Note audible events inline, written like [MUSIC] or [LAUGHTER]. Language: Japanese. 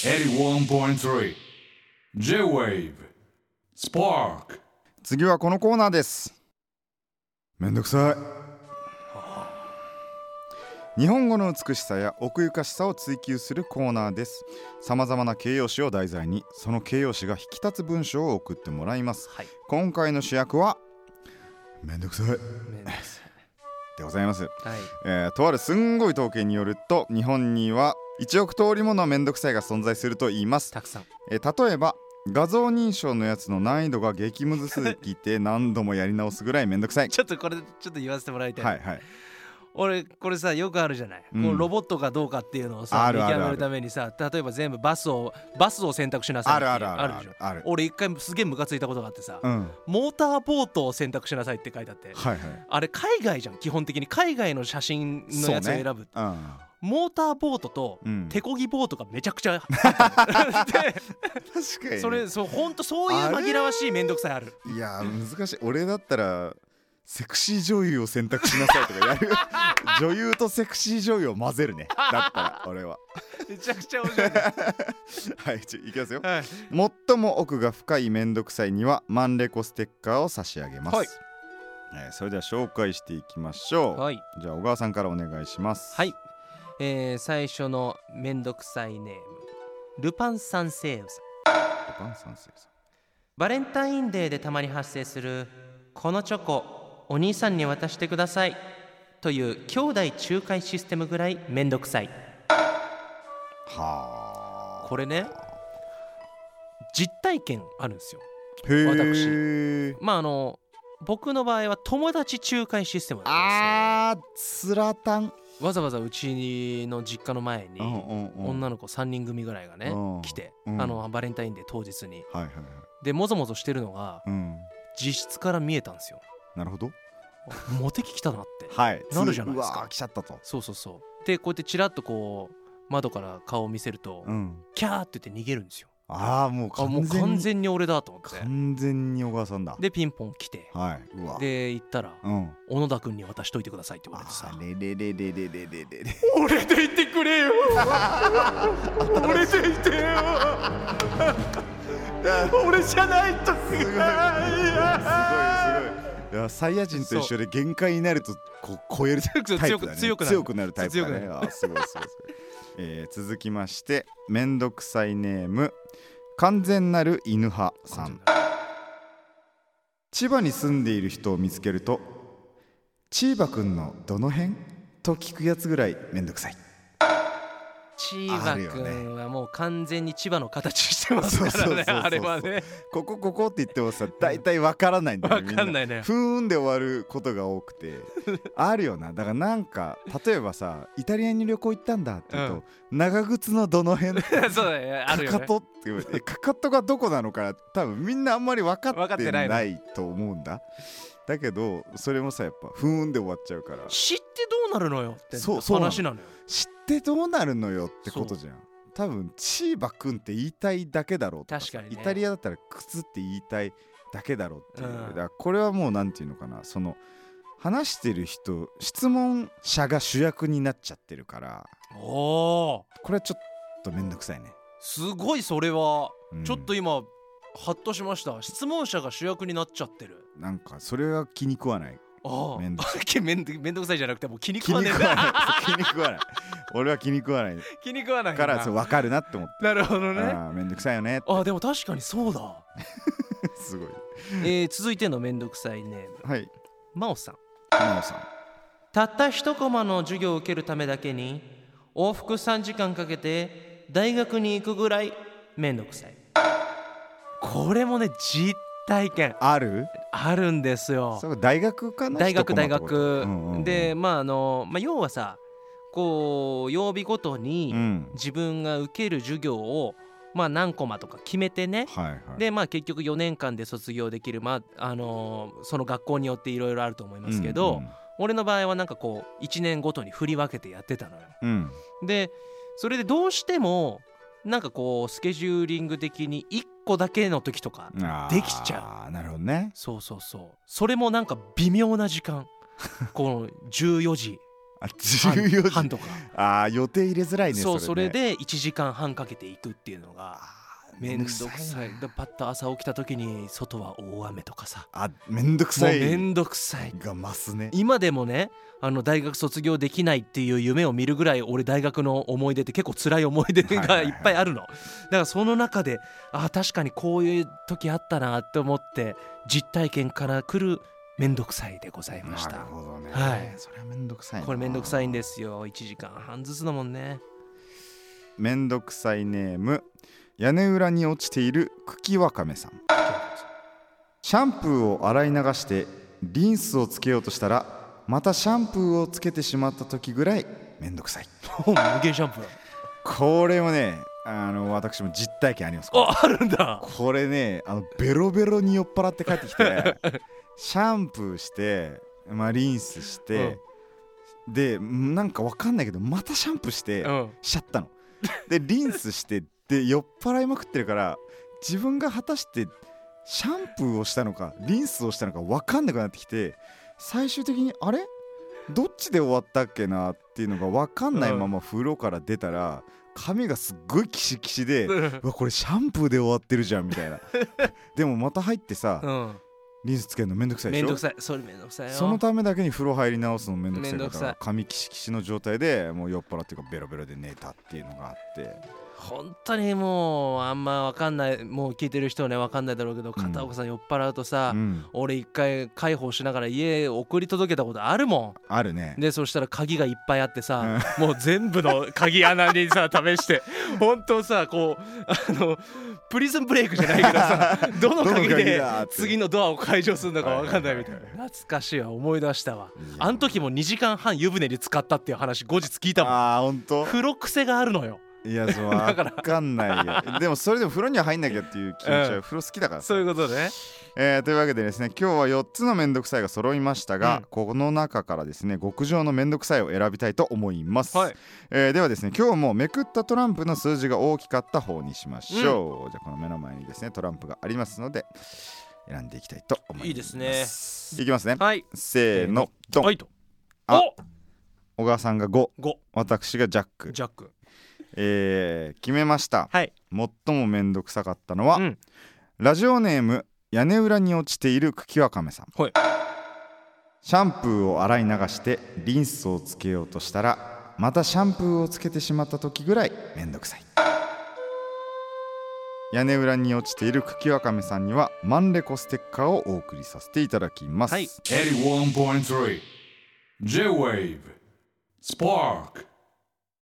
81.3 J-Wave. Spark. 次はこのコーナーです。めんどくさい。日本語の美しさや奥ゆかしさを追求するコーナーです。さまざまな形容詞を題材にその形容詞が引き立つ文章を送ってもらいます。はい。今回の主役はめんどくさい。めんどくさでございます、いはい。えーとあるすんごい統計によると日本には1億通りものめんどくさいが存在すると言います。たくさん。えー例えば画像認証のやつの難易度が激ムズすぎて何度もやり直すぐらいめんどくさい。[LAUGHS] ちょっとこれちょっと言わせてもらいたい、はいはい。俺これさよくあるじゃない、うんこうロボットかどうかっていうのをさ見極めるためにさ例えば全部バスをバスを選択しなさいってあるあるあるでしょある俺一回すげえムカついたことがあってさ、うんモーターボートを選択しなさいって書いてあってはいはいあれ海外じゃん基本的に海外の写真のやつを選ぶ、うんモーターボートとうん。手漕ぎボートがめちゃくちゃあったので確かに。ね [LAUGHS] それそうほんとそういう紛らわしい面倒くさいある。いやー難しい。俺だったらセクシー女優を選択しなさいとかやる。[LAUGHS] 女優とセクシー女優を混ぜるね。だったら俺は。めちゃくちゃ面白い、[LAUGHS] はいちょいきますよ。はい、最も奥が深いめんどくさいにはマンレコステッカーを差し上げます、はい。えーそれでは紹介していきましょう、はい。じゃあ小川さんからお願いします。はい、えー、最初のめんどくさいネームルパン三世ウさん。ルパン三世さん。バレンタインデーでたまに発生するこのチョコお兄さんに渡してくださいという兄弟仲介システムぐらいめんどくさい。はこれね実体験あるんですよ。あへえまああの僕の場合は友達仲介システムだったんあーつらたんわざわざうちの実家の前に女の子3人組ぐらいがねうん。来てうん。あのバレンタインデー当日に。はいはいはい。でもぞもぞしてるのがうん。実質から見えたんですよ。なるほど。モテ期来たなって。はい。なるじゃないですか。来ちゃったと。そうそうそう。でこうやってチラッとこう窓から顔を見せるとうん。キャーって言って逃げるんですよああもう完全に完全に俺だと思って。完全に小川さんだ。でピンポン来て。はいうわ。で行ったらうん。小野田君に渡しといてくださいって言われてさ。あれれれれれれれれれ俺でいてくれよ俺でいてよ俺じゃないとすごいすごいすごいいやサイヤ人と一緒で限界になるとこう超えるタイプだ、ね、強くなるタイプだね強くなあすごいすごいすごい、えー続きましてめんどくさいネーム完全なる犬派さん。千葉に住んでいる人を見つけると千葉くんのどの辺？と聞くやつぐらいめんどくさい。千葉君はもう完全に千葉の形してますからねあれはね。ここここって言ってもさ大体わからないんだよ。わかんないね。ふーんで終わることが多くて。[LAUGHS] あるよな。だからなんか例えばさイタリアに旅行行ったんだって言うと、長靴のどの辺 [LAUGHS] そうだねあるよね。かかとって言わかかとがどこなのか多分みんなあんまり分かってないと思うんだ。だけどそれもさやっぱふーんで終わっちゃうから。知ってどうなるのよってそうそうなの。話なのよ。知ってどうなるのよってことじゃん。多分チーバくんって言いたいだけだろう確かにね。イタリアだったら靴って言いたいだけだろうっていう、うん。だからこれはもうなんていうのかな。その話してる人質問者が主役になっちゃってるから。おおこれはちょっとめんどくさいね、すごいそれは、うん。ちょっと今ハッとしました。質問者が主役になっちゃってる。なんかそれは気に食わないめんど [LAUGHS] めんどめんどくさいじゃなくてもう気に気食わないな気に食わない。[LAUGHS] 俺は気に食わない。[LAUGHS] 気に食わないなからそう分かるなって思って、なるほどね。めんどくさいよねあでも確かにそうだ、すごい。えー、続いてのめんどくさいネーム。はい。真央さん。真央さん。たった一コマの授業を受けるためだけに往復3時間かけて大学に行くぐらいめんどくさい。これもね実体験。ある？あるんですよ。大学かな？大学大学、うんうんうん。でまああの、まあ、要はさこう曜日ごとにうん。自分が受ける授業をまあ何コマとか決めてね。はいはい。でまあ結局4年間で卒業できるまああのーその学校によっていろいろあると思いますけど、俺の場合はなんかこう1年ごとに振り分けてやってたのよ。うんうん。でそれでどうしてもなんかこうスケジューリング的に1個だけの時とかできちゃう。なるほどね。そうそうそう。それもなんか微妙な時間。[LAUGHS] この14時。あ14時。半とか。あー予定入れづらいねそうそれねで1時間半かけて行くっていうのがめんどくさいな。でパッと朝起きた時に外は大雨とかさ。あめんどくもさい。うめんどくさい。が増すね。今でもねあの大学卒業できないっていう夢を見るぐらい俺大学の思い出って結構辛い思い出はいはいはい。がいっぱいあるの。だからその中であ確かにこういう時あったなって思って実体験から来るめんどくさいでございましなるたほどね。はい。それはめんどくさいな。これめんどくさいんですよ。1時間半ずつだもんね。めんどくさいネーム屋根裏に落ちている茎わかめさん。シャンプーを洗い流してリンスをつけようとしたらまたシャンプーをつけてしまった時ぐらいめんどくさい。無限シャンプー。これもねあの私も実体験あります。ああるんだ。これねあのベロベロに酔っ払って帰ってきて [LAUGHS] シャンプーして、まあ、リンスして、でなんかわかんないけどまたシャンプーして、うん。しちゃったの。でリンスしてで酔っ払いまくってるから自分が果たしてシャンプーをしたのかリンスをしたのか分かんなくなってきて最終的にあれ？どっちで終わったっけなっていうのが分かんないまま風呂から出たら髪がすっごいキシキシでうわこれシャンプーで終わってるじゃんみたいな。[LAUGHS] でもまた入ってさうんリンスつけるのめんどくさいでしょ？めんどくさい。それめんどくさいよ。そのためだけに風呂入り直すのめんどくさいから髪キシキシの状態でもう酔っ払っていうかベロベロで寝たっていうのがあって。本当にもうあんまわかんないもう聞いてる人はねわかんないだろうけどうん。片岡さん酔っ払うとさ、うん。俺一回介抱しながら家送り届けたことあるもあるね。んでそしたら鍵がいっぱいあってさ、もう全部の鍵穴にさ [LAUGHS] 試して本当さこうあのプリズンブレイクじゃないけどさ [LAUGHS] どの鍵で次のドアを解除するのかわかんないみたいな。懐かしいわ。思い出したわ。あの時も2時間半湯船に浸かったっていう話後日聞いたもん。あーほんと？風呂癖があるのよいやそう [LAUGHS] わだかんないよ。でもそれでも風呂には入んなきゃっていう気持ちはうん。風呂好きだからさ。そういうことね。えーというわけでですね今日は4つのめんどくさいが揃いましたが、うん。この中からですね極上のめんどくさいを選びたいと思います、はい。えーではですね今日もめくったトランプの数字が大きかった方にしましょう、じゃあこの目の前にですねトランプがありますので選んでいきたいと思います。いいですね。いきますね、はい。せーのドン、はいと。あお。小川さんが5 5私がジャック。ジャックえー決めました。はい。最もめんどくさかったのは、うん。ラジオネーム屋根裏に落ちている茎わかめさん。はい。シャンプーを洗い流してリンスをつけようとしたらまたシャンプーをつけてしまった時ぐらいめんどくさい。屋根裏に落ちている茎わかめさんにはマンレコステッカーをお送りさせていただきます、はい81.3 J-Wave Spark